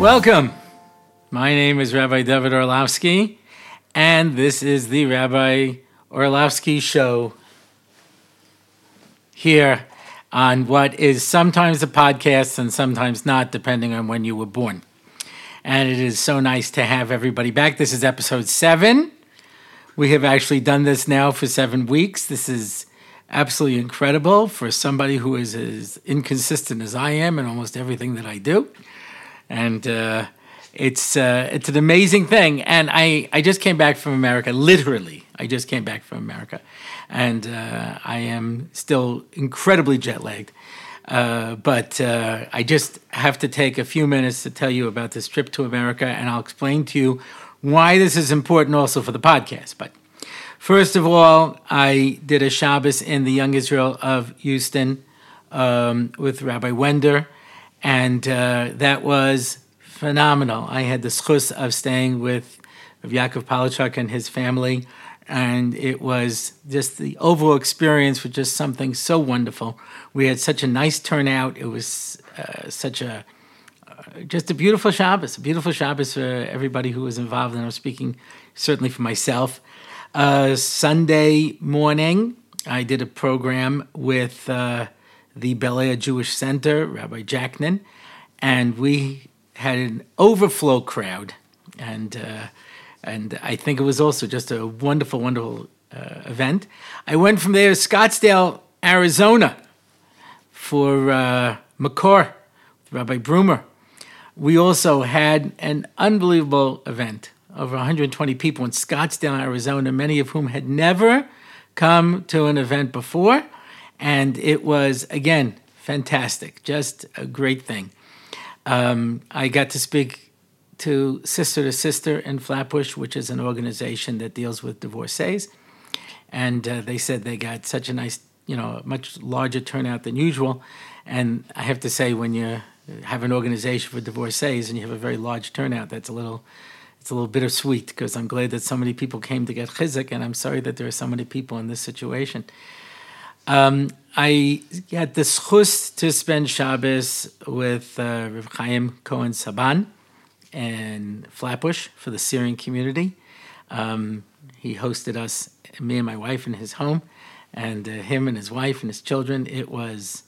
Welcome. My name is Rabbi David Orlofsky, and this is the Rabbi Orlofsky Show here on what is sometimes a podcast and sometimes not, depending on when you were born. And it is so nice to have everybody back. This is episode seven. We have actually done this now for seven weeks. This is absolutely incredible for somebody who is as inconsistent as I am in almost everything that I do. And uh, it's uh, it's an amazing thing. And I, I just came back from America, literally. I just came back from America. And uh, I am still incredibly jet lagged. Uh, but uh, I just have to take a few minutes to tell you about this trip to America, and I'll explain to you why this is important also for the podcast. But first of all, I did a Shabbos in the Young Israel of Houston um, with Rabbi Wender, and uh, that was phenomenal. I had the schus of staying with Yaakov Palachuk and his family and it was just the overall experience was just something so wonderful. We had such a nice turnout. It was uh, such a uh, just a beautiful Shabbos, a beautiful Shabbos for everybody who was involved. And I'm speaking certainly for myself. Uh, Sunday morning, I did a program with uh, the Bel Air Jewish Center, Rabbi Jackman, and we had an overflow crowd. And uh, and I think it was also just a wonderful, wonderful uh, event. I went from there to Scottsdale, Arizona, for uh, Makor, Rabbi Brumer. We also had an unbelievable event. Over 120 people in Scottsdale, Arizona, many of whom had never come to an event before. And it was, again, fantastic. Just a great thing. Um, I got to speak to Sister to Sister in Flatbush, which is an organization that deals with divorcees. And uh, they said they got such a nice, you know, much larger turnout than usual. And I have to say, when you have an organization for divorcees and you have a very large turnout, that's a little, it's a little bittersweet because I'm glad that so many people came to get chizik, and I'm sorry that there are so many people in this situation. Um, I had the schus to spend Shabbos with uh, Chaim Cohen Saban, in Flatbush for the Syrian community. Um, he hosted us, me and my wife, in his home, and uh, him and his wife and his children. It was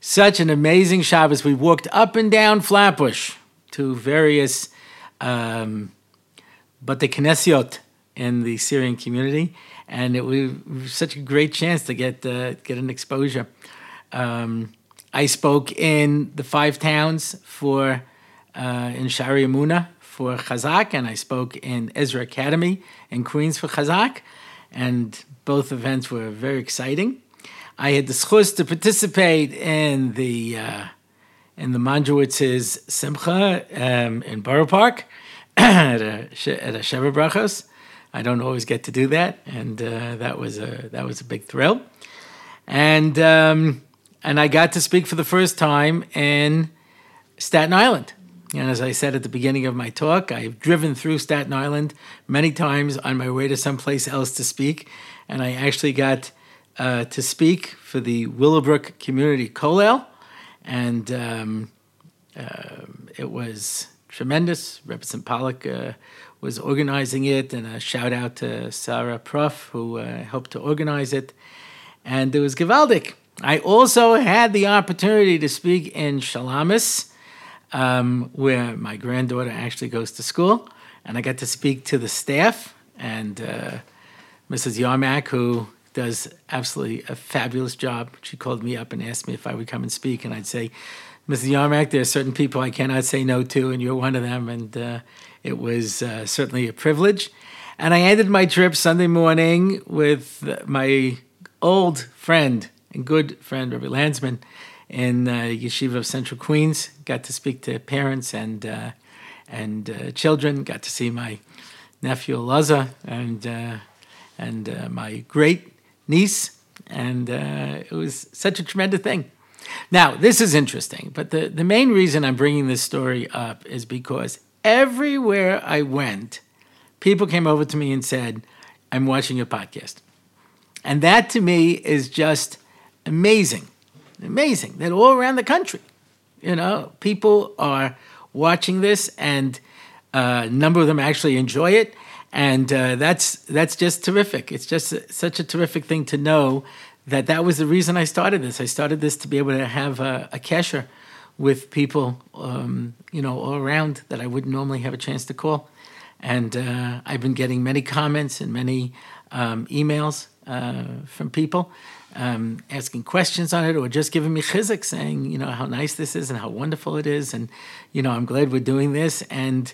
such an amazing Shabbos. We walked up and down Flatbush to various um, but the Knesiot in the Syrian community, and it was, such a great chance to get uh, get an exposure. Um, I spoke in the five towns for uh, in Shari Amuna for Chazak, and I spoke in Ezra Academy in Queens for Chazak, and both events were very exciting. I had the schus to participate in the uh, in the Manjowitz's Simcha um, in Borough Park at a at a Sheva Brachos. I don't always get to do that, and uh, that was a that was a big thrill. And um, and I got to speak for the first time in Staten Island and as I said at the beginning of my talk, I've driven through Staten Island many times on my way to someplace else to speak. And I actually got uh, to speak for the Willowbrook Community Kollel. And um, uh, it was tremendous. Representative Pollock uh, was organizing it, and a shout out to Sarah Pruff, who uh, helped to organize it. And it was Givaldic. I also had the opportunity to speak in Shalamis um, where my granddaughter actually goes to school, and I got to speak to the staff and uh, Mrs. Yarmak, who does absolutely a fabulous job. She called me up and asked me if I would come and speak, and I'd say, Mrs. Yarmak, there are certain people I cannot say no to, and you're one of them, and uh, it was uh, certainly a privilege. And I ended my trip Sunday morning with my old friend and good friend, Rabbi Landsman, in uh, Yeshiva of Central Queens. Got to speak to parents and uh, and uh, children. Got to see my nephew Laza and uh, and uh, my great niece, and it was such a tremendous thing. Now, this is interesting, but the, the main reason I'm bringing this story up is because everywhere I went, people came over to me and said, I'm watching your podcast. And that to me is just amazing amazing that all around the country, you know, people are watching this, and uh, a number of them actually enjoy it, and uh, that's that's just terrific. It's just such a terrific thing to know that that was the reason I started this. I started this to be able to have a, a with people, um, you know, all around that I wouldn't normally have a chance to call. And uh, I've been getting many comments and many um, emails uh, from people um, asking questions on it or just giving me chizuk, saying, you know, how nice this is and how wonderful it is. And, you know, I'm glad we're doing this. And,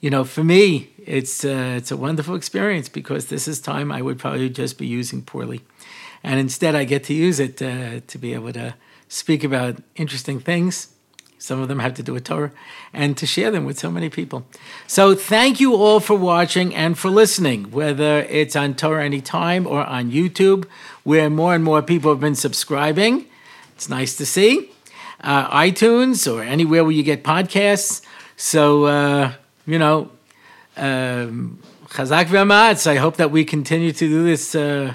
you know, for me, it's, uh, it's a wonderful experience because this is time I would probably just be using poorly. And instead, I get to use it uh, to be able to speak about interesting things some of them have to do with Torah, and to share them with so many people. So thank you all for watching and for listening, whether it's on Torah Anytime or on YouTube, where more and more people have been subscribing. It's nice to see. Uh, iTunes or anywhere where you get podcasts. So, uh, you know, um, Chazak v'amatz. I hope that we continue to do this uh,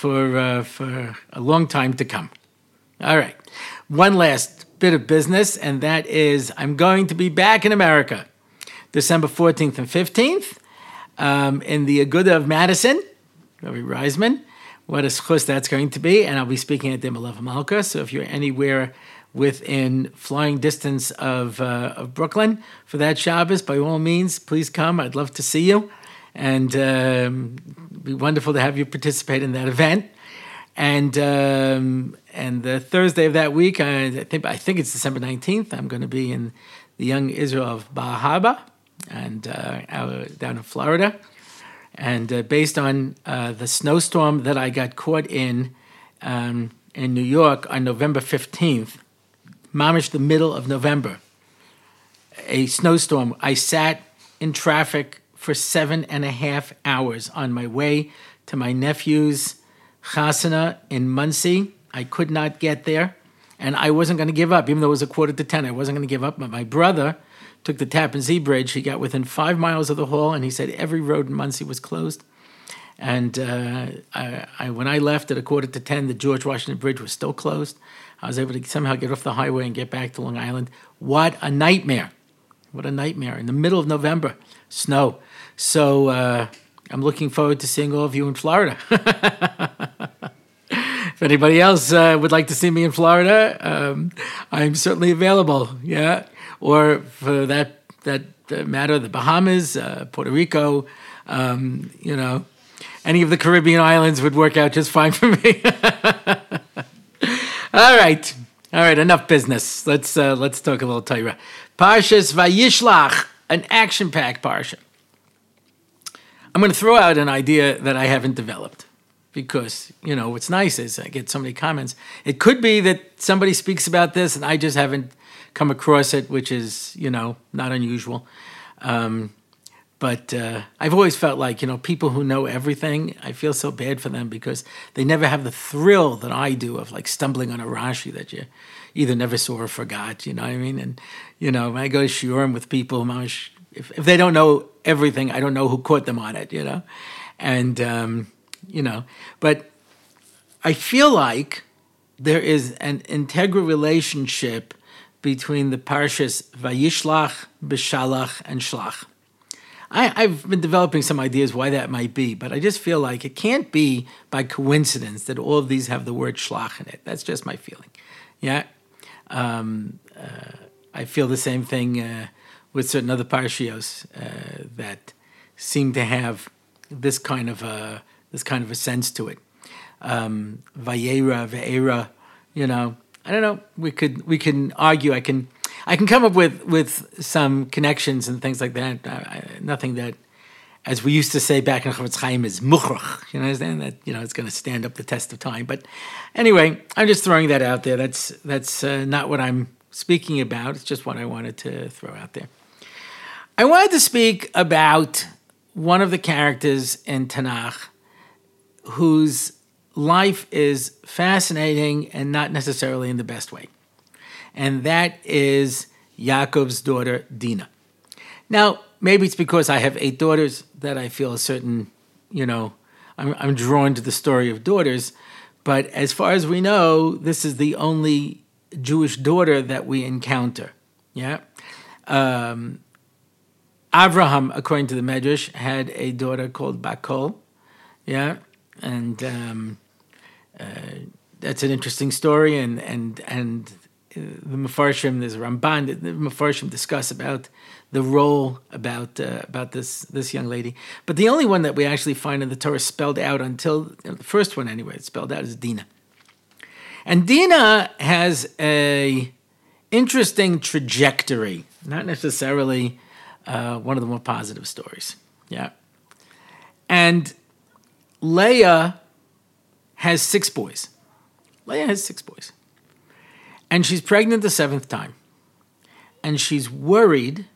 for, uh, for a long time to come. All right. One last bit of business, and that is I'm going to be back in America December 14th and 15th um, in the Aguda of Madison, Rabbi Reisman. What a schus that's going to be. And I'll be speaking at the Malav Malka. So if you're anywhere within flying distance of, uh, of Brooklyn for that Shabbos, by all means, please come. I'd love to see you. And um, be wonderful to have you participate in that event. And um, and the Thursday of that week, I think I think it's December nineteenth. I'm going to be in the Young Israel of Bahaba, and uh, out, down in Florida. And uh, based on uh, the snowstorm that I got caught in um, in New York on November fifteenth, mamish the middle of November, a snowstorm. I sat in traffic for seven and a half hours on my way to my nephew's chasana in Monsey I could not get there, and I wasn't going to give up, even though it was a quarter to ten. I wasn't going to give up. But my brother took the Tappan Zee Bridge. He got within five miles of the hall, and he said every road in Monsey was closed. And uh, I, I, when I left at a quarter to ten, the George Washington Bridge was still closed. I was able to somehow get off the highway and get back to Long Island. What a nightmare! What a nightmare! In the middle of November, snow. So uh, I'm looking forward to seeing all of you in Florida. if anybody else uh, would like to see me in Florida, um, I'm certainly available. Yeah, or for that that uh, matter, the Bahamas, uh, Puerto Rico, um, you know, any of the Caribbean islands would work out just fine for me. all right, all right, enough business. Let's uh, let's talk a little Torah. Parshas Vayishlach, an action-packed parsha. I'm going to throw out an idea that I haven't developed because you know what's nice is I get so many comments. It could be that somebody speaks about this and I just haven't come across it, which is you know not unusual. Um, but uh, I've always felt like you know people who know everything. I feel so bad for them because they never have the thrill that I do of like stumbling on a Rashi that you either never saw or forgot. You know what I mean? And you know I go to shiurim with people, if if they don't know everything, I don't know who caught them on it. You know, and um, you know. But I feel like there is an integral relationship between the parshas Vayishlach, Bishalach, and Shlach. I, have been developing some ideas why that might be, but I just feel like it can't be by coincidence that all of these have the word Shlach in it. That's just my feeling. Yeah. Um, uh, I feel the same thing uh, with certain other parshios uh, that seem to have this kind of a there's kind of a sense to it. Um, Vayera, Ve'era, you know, I don't know. We could we can argue. I can I can come up with with some connections and things like that. Uh, nothing that, as we used to say back in Chofetz Chaim, is muchrach. You understand that? You know, it's going to stand up the test of time. But anyway, I'm just throwing that out there. That's that's uh, not what I'm speaking about. It's just what I wanted to throw out there. I wanted to speak about one of the characters in Tanakh whose life is fascinating and not necessarily in the best way. And that is Yaakov's daughter, Dina. Now, maybe it's because I have eight daughters that I feel a certain, you know, I'm, I'm drawn to the story of daughters. But as far as we know, this is the only Jewish daughter that we encounter. Yeah. Um, Avraham, according to the Medrash, had a daughter called Bakol. Yeah, and um, uh, that's an interesting story. And and and uh, the Mefarshim, there's a Ramban. The Mefarshim discuss about the role about uh, about this this young lady. But the only one that we actually find in the Torah spelled out until you know, the first one anyway, it's spelled out is Dinah. And Dinah has a interesting trajectory, not necessarily uh, one of the more positive stories. Yeah. And Leah has six boys. Leah has six boys. And she's pregnant the seventh time. And she's worried.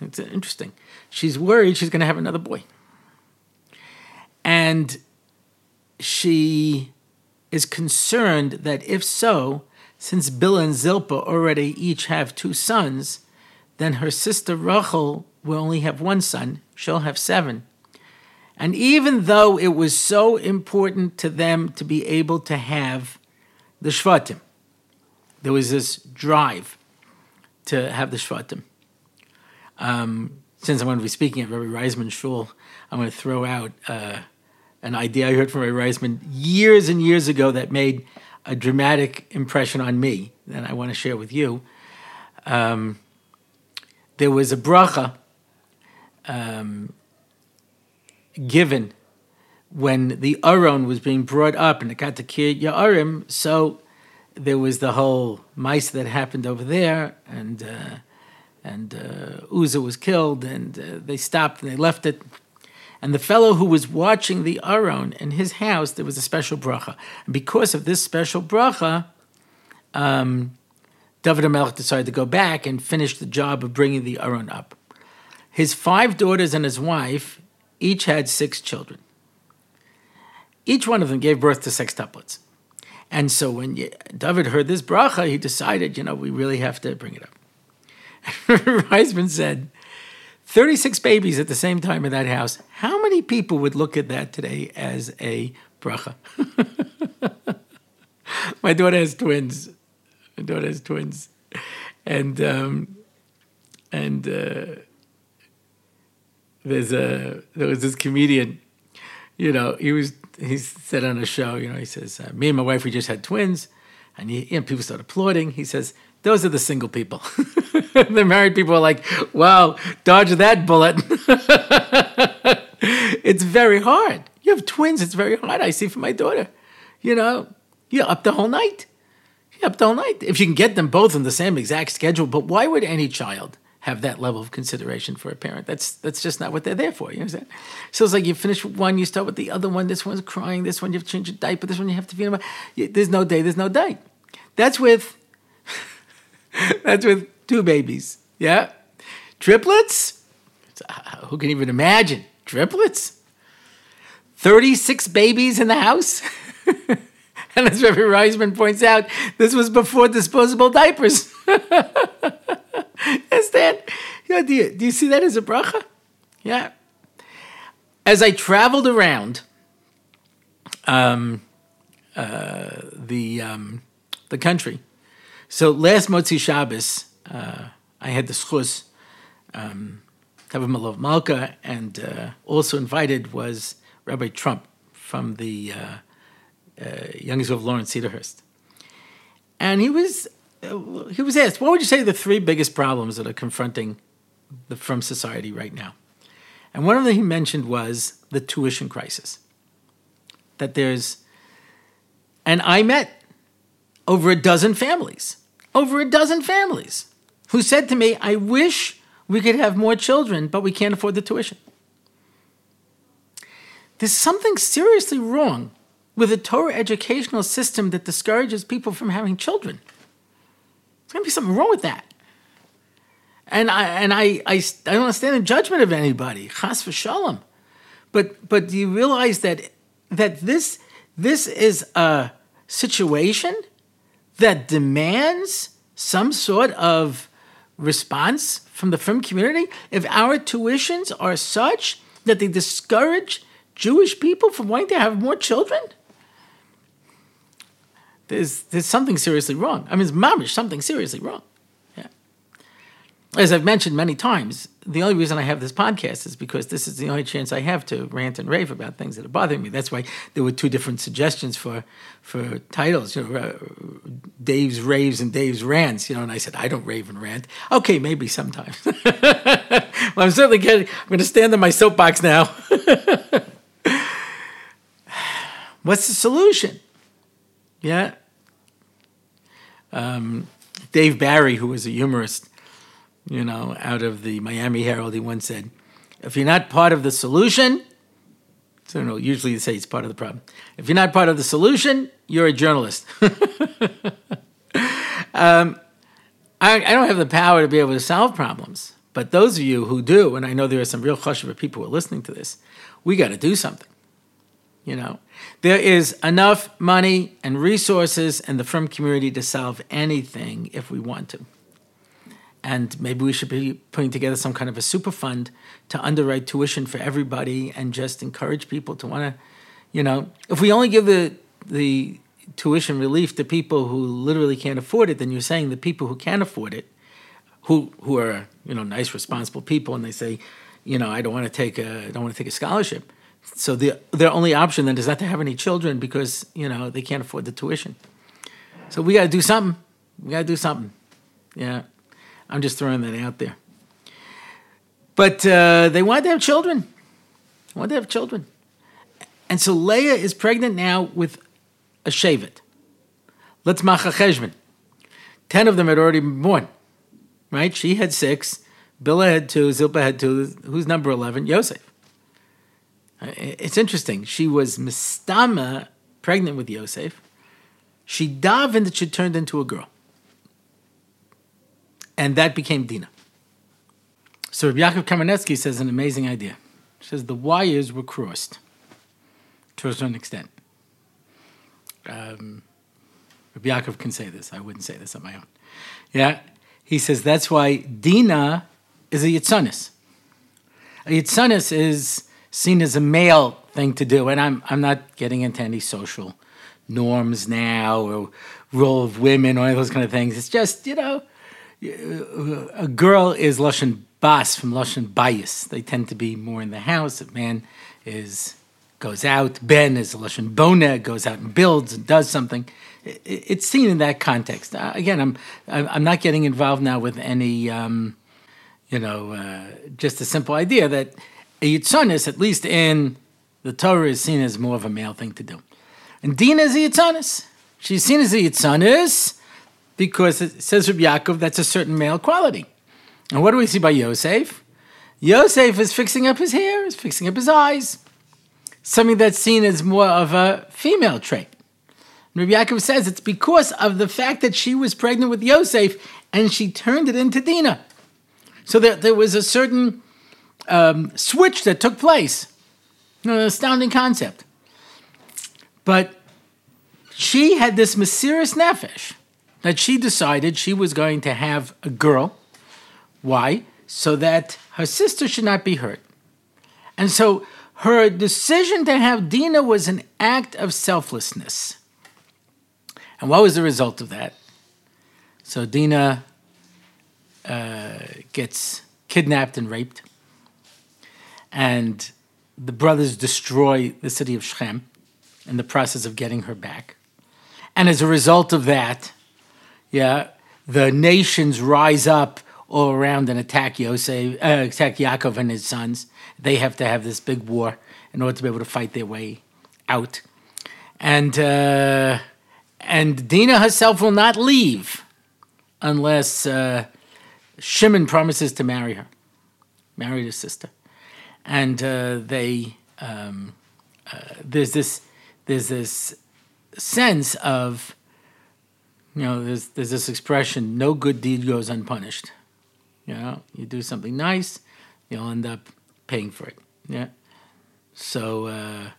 It's interesting. She's worried she's going to have another boy. And she is concerned that if so, since Bilhah and Zilpah already each have two sons, then her sister Rachel will only have one son. She'll have seven. And even though it was so important to them to be able to have the Shvatim, there was this drive to have the Shvatim. Um, since I'm going to be speaking at Rabbi Reisman Shul, I'm going to throw out uh, an idea I heard from Rabbi Reisman years and years ago that made a dramatic impression on me that I want to share with you. Um, there was a bracha um, given when the Aron was being brought up got to Kiryat Ye'arim, so there was the whole mice that happened over there, and uh, and uh, Uzzah was killed, and uh, they stopped and they left it. And the fellow who was watching the Aron in his house, there was a special bracha, and because of this special bracha, um, David HaMelech decided to go back and finish the job of bringing the Aron up. His five daughters and his wife each had six children. Each one of them gave birth to sextuplets. And so when David heard this bracha, he decided, you know, we really have to bring it up. Reisman said, 36 babies at the same time in that house. How many people would look at that today as a bracha? My daughter has twins. My daughter has twins. And, um, and, uh, there's a there was this comedian, you know, he was he said on a show, you know, he says, uh, me and my wife we just had twins, and he, you know, people start applauding. He says, those are the single people. the married people are like, wow, dodge that bullet. it's very hard. You have twins, it's very hard. I see for my daughter. You know, you're up the whole night. You're up whole night. If you can get them both on the same exact schedule, but why would any child have that level of consideration for a parent. That's that's just not what they're there for. You understand? So it's like you finish one, you start with the other one. This one's crying. This one you have to change a diaper. This one you have to feed them. There's no day. There's no day. That's with that's with two babies. Yeah, triplets. Uh, who can even imagine triplets? Thirty-six babies in the house. and as Rabbi Reisman points out, this was before disposable diapers. Is that, do, you, do you see that as a bracha? Yeah. As I traveled around um, uh, the, um, the country, so last Motzi Shabbos, uh, I had the schus, um, Malov Malka, and uh, also invited was Rabbi Trump from the uh, uh, of Lawrence Cedarhurst. And he was he was asked, what would you say the three biggest problems that are confronting the frum society right now? And one of them he mentioned was the tuition crisis. That there's, and I met over a dozen families, over a dozen families, who said to me, I wish we could have more children, but we can't afford the tuition. There's something seriously wrong with a Torah educational system that discourages people from having children. There's gonna be something wrong with that. And I and I I, I don't stand in judgment of anybody. Chas v'shalom. But but do you realize that that this this is a situation that demands some sort of response from the frum community if our tuitions are such that they discourage Jewish people from wanting to have more children? There's there's something seriously wrong. I mean, it's mamish something seriously wrong. Yeah. as I've mentioned many times, the only reason I have this podcast is because this is the only chance I have to rant and rave about things that are bothering me. That's why there were two different suggestions for for titles. You know, uh, Dave's raves and Dave's rants. You know, and I said I don't rave and rant. Okay, maybe sometimes. well, I'm certainly getting. I'm going to stand on my soapbox now. What's the solution? Yeah. Um, Dave Barry, who was a humorist you know, out of the Miami Herald, he once said, if you're not part of the solution, so no, usually you say it's part of the problem. If you're not part of the solution, you're a journalist. um, I, I, don't have the power to be able to solve problems, but those of you who do, and I know there are some real choshev people who are listening to this, we got to do something. You know, there is enough money and resources in the frum community to solve anything if we want to. And maybe we should be putting together some kind of a super fund to underwrite tuition for everybody and just encourage people to want to you know if we only give the the tuition relief to people who literally can't afford it then you're saying the people who can't afford it who who are you know nice responsible people and they say you know I don't want to take a I don't want to take a scholarship so the their only option then is not to have any children because you know they can't afford the tuition so we got to do something we got to do something yeah I'm just throwing that out there. But uh, they wanted to have children. They wanted to have children. And so Leah is pregnant now with a Shevet. Let's macha Ten of them had already been born, right? She had six. Bilhah had two. Zilpa had two. Who's number 11? Yosef. It's interesting. She was Mistama, pregnant with Yosef. She davened that she turned into a girl and that became Dina. So Rabbi Yaakov Kamenetsky says an amazing idea. He says the wires were crossed to a certain extent. Um, Rabbi Yaakov can say this. I wouldn't say this on my own. Yeah, he says that's why Dina is a Yitzanis. A Yitzanis is seen as a male thing to do, and I'm I'm not getting into any social norms now or role of women or any of those kind of things. It's just you know a girl is lashon bas from lashon bayis. They tend to be more in the house. A man is goes out. Ben is lashon bona, goes out and builds and does something. It's seen in that context. Uh, again, I'm I'm not getting involved now with any, um, you know, uh, just a simple idea that a yitzonis, at least in the Torah, is seen as more of a male thing to do. And Dina is a yitzonis. She's seen as a yitzonis because it says Rabbi Yaakov that's a certain male quality. And what do we see by Yosef? Yosef is fixing up his hair, is fixing up his eyes, something that's seen as more of a female trait. Rabbi Yaakov says it's because of the fact that she was pregnant with Yosef and she turned it into Dina. So there, there was a certain um, switch that took place. An astounding concept. But she had this mysterious Nefesh that she decided she was going to have a girl. Why? So that her sister should not be hurt. And so her decision to have Dina was an act of selflessness. And what was the result of that? So Dina uh, gets kidnapped and raped. And the brothers destroy the city of Shechem in the process of getting her back. And as a result of that, yeah, the nations rise up all around and attack Yosef, uh, attack Yaakov and his sons. They have to have this big war in order to be able to fight their way out. And uh, and Dina herself will not leave unless uh, Shimon promises to marry her, marry his sister, and uh, they um, uh, there's this there's this sense of you know, there's there's this expression: "No good deed goes unpunished." You know, you do something nice, you'll end up paying for it. Yeah. So uh,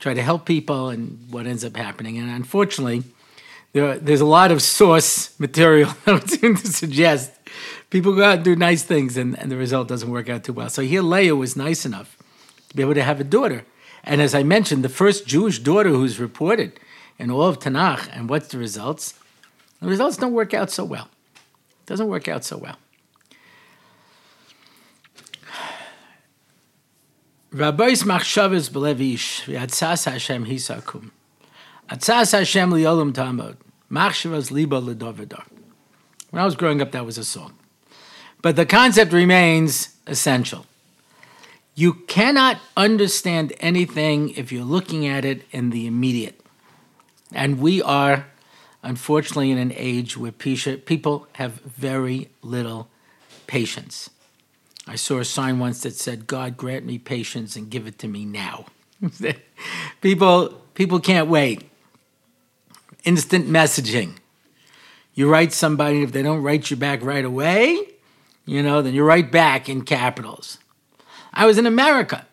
try to help people, and what ends up happening, and unfortunately, there there's a lot of source material that would seem to suggest people go out and do nice things, and, and the result doesn't work out too well. So here, Leah was nice enough to be able to have a daughter. And as I mentioned, the first Jewish daughter who's reported in all of Tanakh. And what's the results? The results don't work out so well. It doesn't work out so well. Rabbi's machshavas belevish v'atzas Hashem hisakum. Atzas Hashem li'olam tamod. Machshavas liba l'dovidar. When I was growing up, that was a song. But the concept remains essential. You cannot understand anything if you're looking at it in the immediate. And we are, unfortunately, in an age where people have very little patience. I saw a sign once that said, God grant me patience and give it to me now. people, people can't wait. Instant messaging. You write somebody, if they don't write you back right away, you know, then you're right back in capitals. I was in America.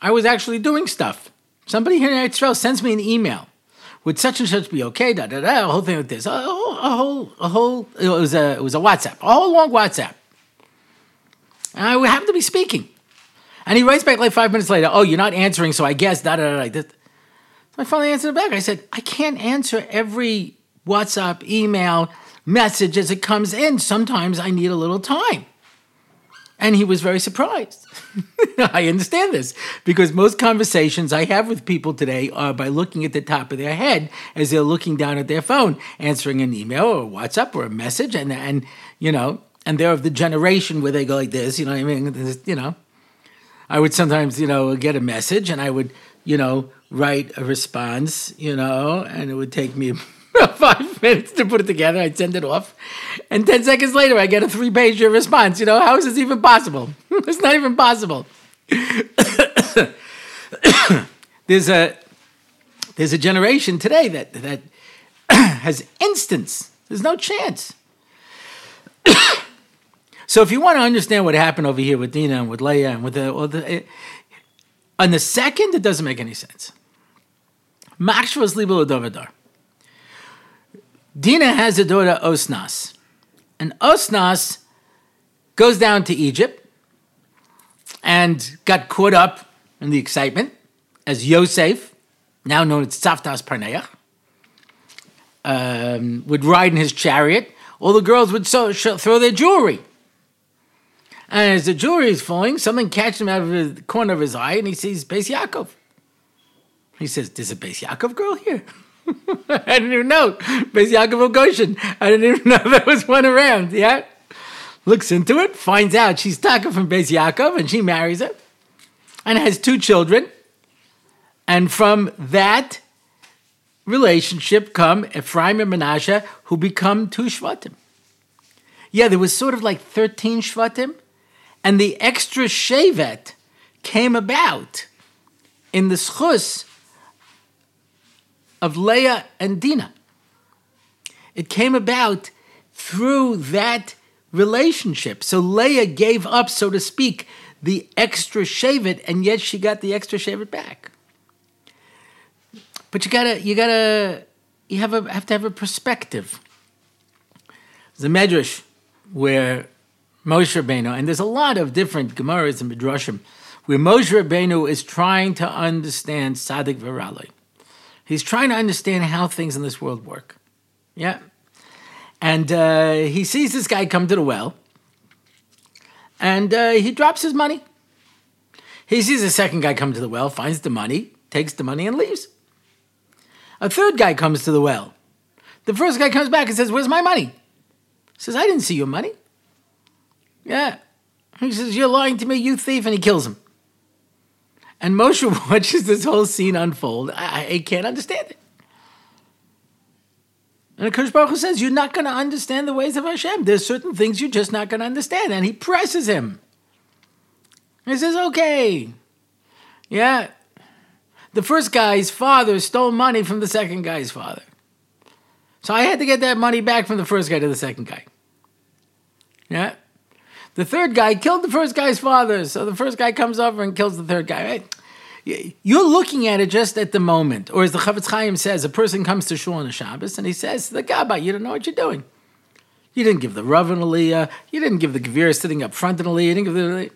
I was actually doing stuff. Somebody here in Israel sends me an email. Would such and such be okay? Da da da. A whole thing with this. A whole, a whole, a whole. It was a, it was a WhatsApp. A whole long WhatsApp. And I happen to be speaking. And he writes back like five minutes later, oh, you're not answering, so I guess, da da da. da. I finally answered back. I said, I can't answer every WhatsApp, email, message as it comes in. Sometimes I need a little time. And he was very surprised. I understand this because most conversations I have with people today are by looking at the top of their head as they're looking down at their phone, answering an email or WhatsApp or a message, and and you know and they're of the generation where they go like this, you know what I mean? You know, I would sometimes, you know, get a message and I would, you know, write a response, you know, and it would take me five minutes to put it together. I'd send it off. And 10 seconds later, I get a three page response. You know, how is this even possible? it's not even possible. there's a there's a generation today that that has instance. There's no chance. So if you want to understand what happened over here with Dina and with Leah and with the, well, the it, on the second, it doesn't make any sense. Makshvas libel Dovidar. Dina has a daughter Osnas, and Osnas goes down to Egypt and got caught up in the excitement as Yosef, now known as Tzaftas Parneach, um, would ride in his chariot. All the girls would so, throw their jewelry and as the jewelry is falling, something catches him out of the corner of his eye and he sees Beis Yaakov. He says, There's a Beis Yaakov girl here. I didn't even know. Beis Yaakov Goshen. I didn't even know there was one around. Yeah? Looks into it, finds out she's Taka from Beis Yaakov, and she marries her and has two children. And from that relationship come Ephraim and Menashe, who become two Shvatim. Yeah, there was sort of like 13 Shvatim, and the extra Shevet came about in the schus of Leah and Dinah. It came about through that relationship. So Leah gave up, so to speak, the extra Shevet, and yet she got the extra Shevet back. But you gotta, you gotta, you have a have to have a perspective. The Medrash where Moshe Rabbeinu, and there's a lot of different Gemaras and Midrashim, where Moshe Rabbeinu is trying to understand Sadik Virali. He's trying to understand how things in this world work. Yeah. And uh, he sees this guy come to the well, and uh, he drops his money. He sees a second guy come to the well, finds the money, takes the money, and leaves. A third guy comes to the well. The first guy comes back and says, Where's my money? He says, I didn't see your money. Yeah. He says, You're lying to me, you thief, and he kills him. And Moshe watches this whole scene unfold. I, I can't understand it. And Akash Baruch Hu says, You're not going to understand the ways of Hashem. There's certain things you're just not going to understand. And he presses him. He says, Okay. Yeah. The first guy's father stole money from the second guy's father. So I had to get that money back from the first guy to the second guy. Yeah. The third guy killed the first guy's father, so the first guy comes over and kills the third guy. Right? You're looking at it just at the moment, or as the Chofetz Chaim says, a person comes to shul on a Shabbos and he says to the Gabbai, "You don't know what you're doing. You didn't give the Rav an aliyah. You didn't give the Gevir sitting up front an aliyah. You didn't give the."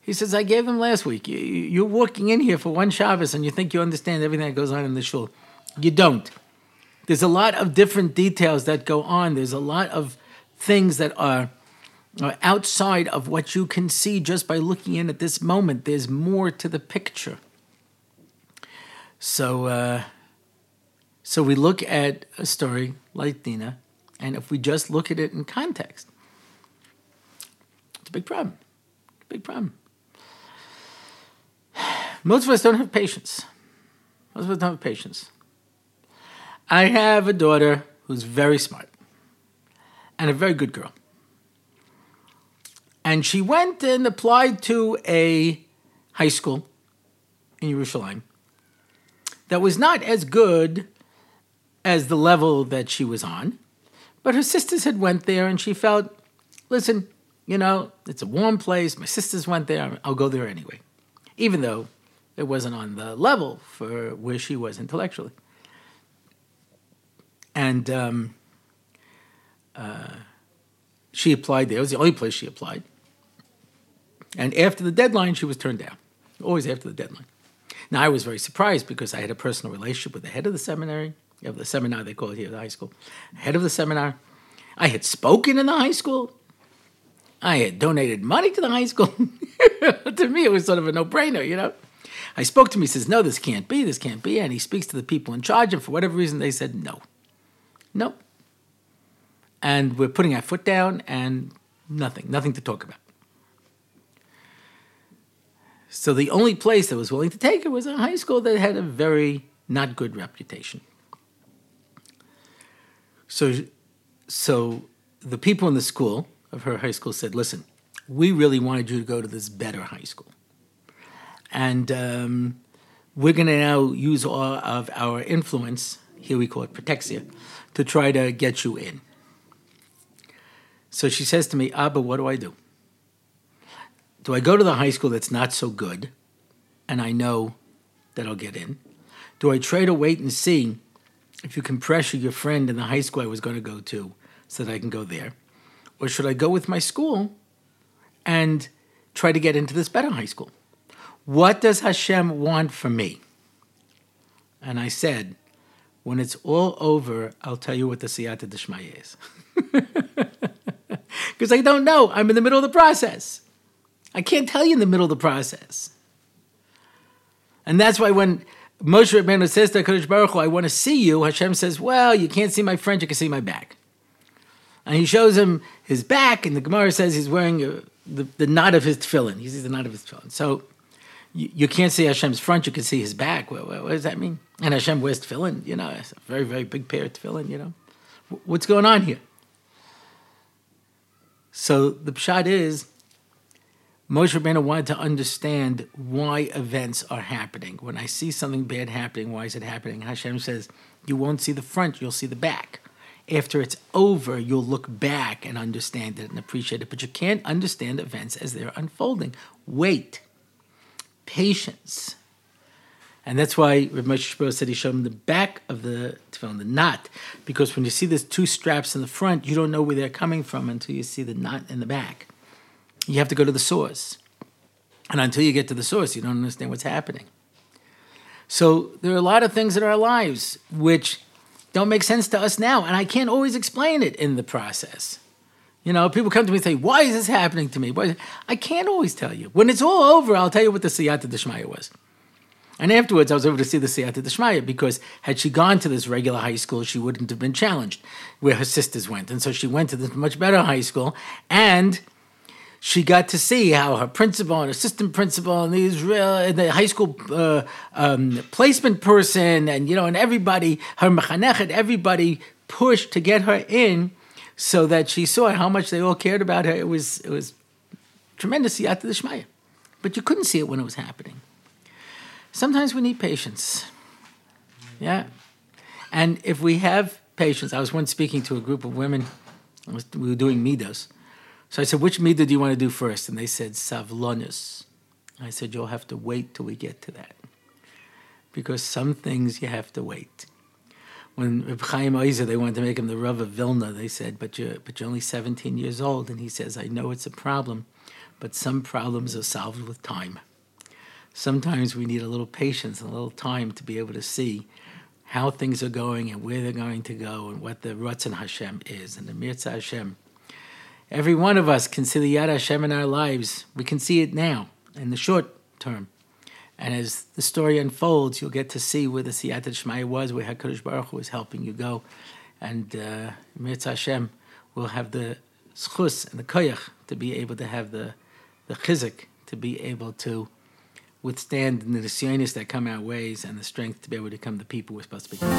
He says, "I gave them last week. You, you're walking in here for one Shabbos and you think you understand everything that goes on in the shul. You don't. There's a lot of different details that go on. There's a lot of things that are outside of what you can see just by looking in at this moment. There's more to the picture. So, uh, so we look at a story like Dina, and if we just look at it in context, it's a big problem. Big problem. Most of us don't have patience. Most of us don't have patience. I have a daughter who's very smart and a very good girl. And she went and applied to a high school in Jerusalem that was not as good as the level that she was on. But her sisters had went there and she felt, listen, you know, it's a warm place. My sisters went there. I'll go there anyway. Even though it wasn't on the level for where she was intellectually. And um, uh, she applied there. It was the only place she applied. And after the deadline, she was turned down. Always after the deadline. Now, I was very surprised because I had a personal relationship with the head of the seminary, of the seminar, they call it here, the high school, head of the seminar. I had spoken in the high school. I had donated money to the high school. to me, it was sort of a no brainer, you know? I spoke to him. He says, No, this can't be. This can't be. And he speaks to the people in charge. And for whatever reason, they said, No. No. And we're putting our foot down and nothing, nothing to talk about. So the only place that was willing to take her was a high school that had a very not good reputation. So, so the people in the school of her high school said, "Listen, we really wanted you to go to this better high school, and um, we're going to now use all of our influence here we call it protexia to try to get you in." So she says to me, "Abba, what do I do?" Do I go to the high school that's not so good and I know that I'll get in? Do I try to wait and see if you can pressure your friend in the high school I was going to go to so that I can go there? Or should I go with my school and try to get into this better high school? What does Hashem want from me? And I said, when it's all over, I'll tell you what the siyata d'shmaya is. Because I don't know. I'm in the middle of the process. I can't tell you in the middle of the process. And that's why when Moshe Rabbeinu says to Kadosh Baruch Hu, I want to see you, Hashem says, well, you can't see my front, you can see my back. And he shows him his back, and the Gemara says he's wearing a, the, the knot of his tefillin. He sees the knot of his tefillin. So you, you, can't see Hashem's front, you can see his back. What, what, what, does that mean? And Hashem wears tefillin, you know, it's a very, very big pair of tefillin, you know. What's going on here? So the pshat is Moshe Rabbeinu wanted to understand why events are happening. When I see something bad happening, why is it happening? Hashem says, You won't see the front, you'll see the back. After it's over, you'll look back and understand it and appreciate it. But you can't understand events as they're unfolding. Wait. Patience. And that's why Rav Moshe Shapiro said he showed him the back of the tefillin, the knot, because when you see there's two straps in the front, you don't know where they're coming from until you see the knot in the back. You have to go to the source. And until you get to the source, you don't understand what's happening. So there are a lot of things in our lives which don't make sense to us now. And I can't always explain it in the process. You know, people come to me and say, Why is this happening to me? I can't always tell you. When it's all over, I'll tell you what the Siyata Deshmaya was. And afterwards, I was able to see the Siyata Deshmaya because had she gone to this regular high school, she wouldn't have been challenged where her sisters went. And so she went to this much better high school. And she got to see how her principal and assistant principal and the Israel, and the high school uh, um, placement person, and you know, and everybody, her mechanechet, everybody pushed to get her in, so that she saw how much they all cared about her. It was it was tremendous yat the shmaya, but you couldn't see it when it was happening. Sometimes we need patience. Yeah, and if we have patience, I was once speaking to a group of women. we were doing midos so I said, which midah do you want to do first? And they said, savlonus. I said, you'll have to wait till we get to that. Because some things you have to wait. When Reb Chaim Oizer, they wanted to make him the Rav of Vilna, they said, but you're, but you're only 17 years old. And he says, I know it's a problem, but some problems are solved with time. Sometimes we need a little patience and a little time to be able to see how things are going and where they're going to go and what the Ratzon Hashem is. And the Mirza Hashem every one of us can see the Yad Hashem in our lives. We can see it now in the short term. And as the story unfolds, you'll get to see where the Siyata Shmaya was, where HaKadosh Baruch Hu was helping you go. And uh, Mirza Hashem will have the schus and the koyach to be able to have the, the chizik, to be able to withstand the nisyonis that come our ways and the strength to be able to become the people we're supposed to become.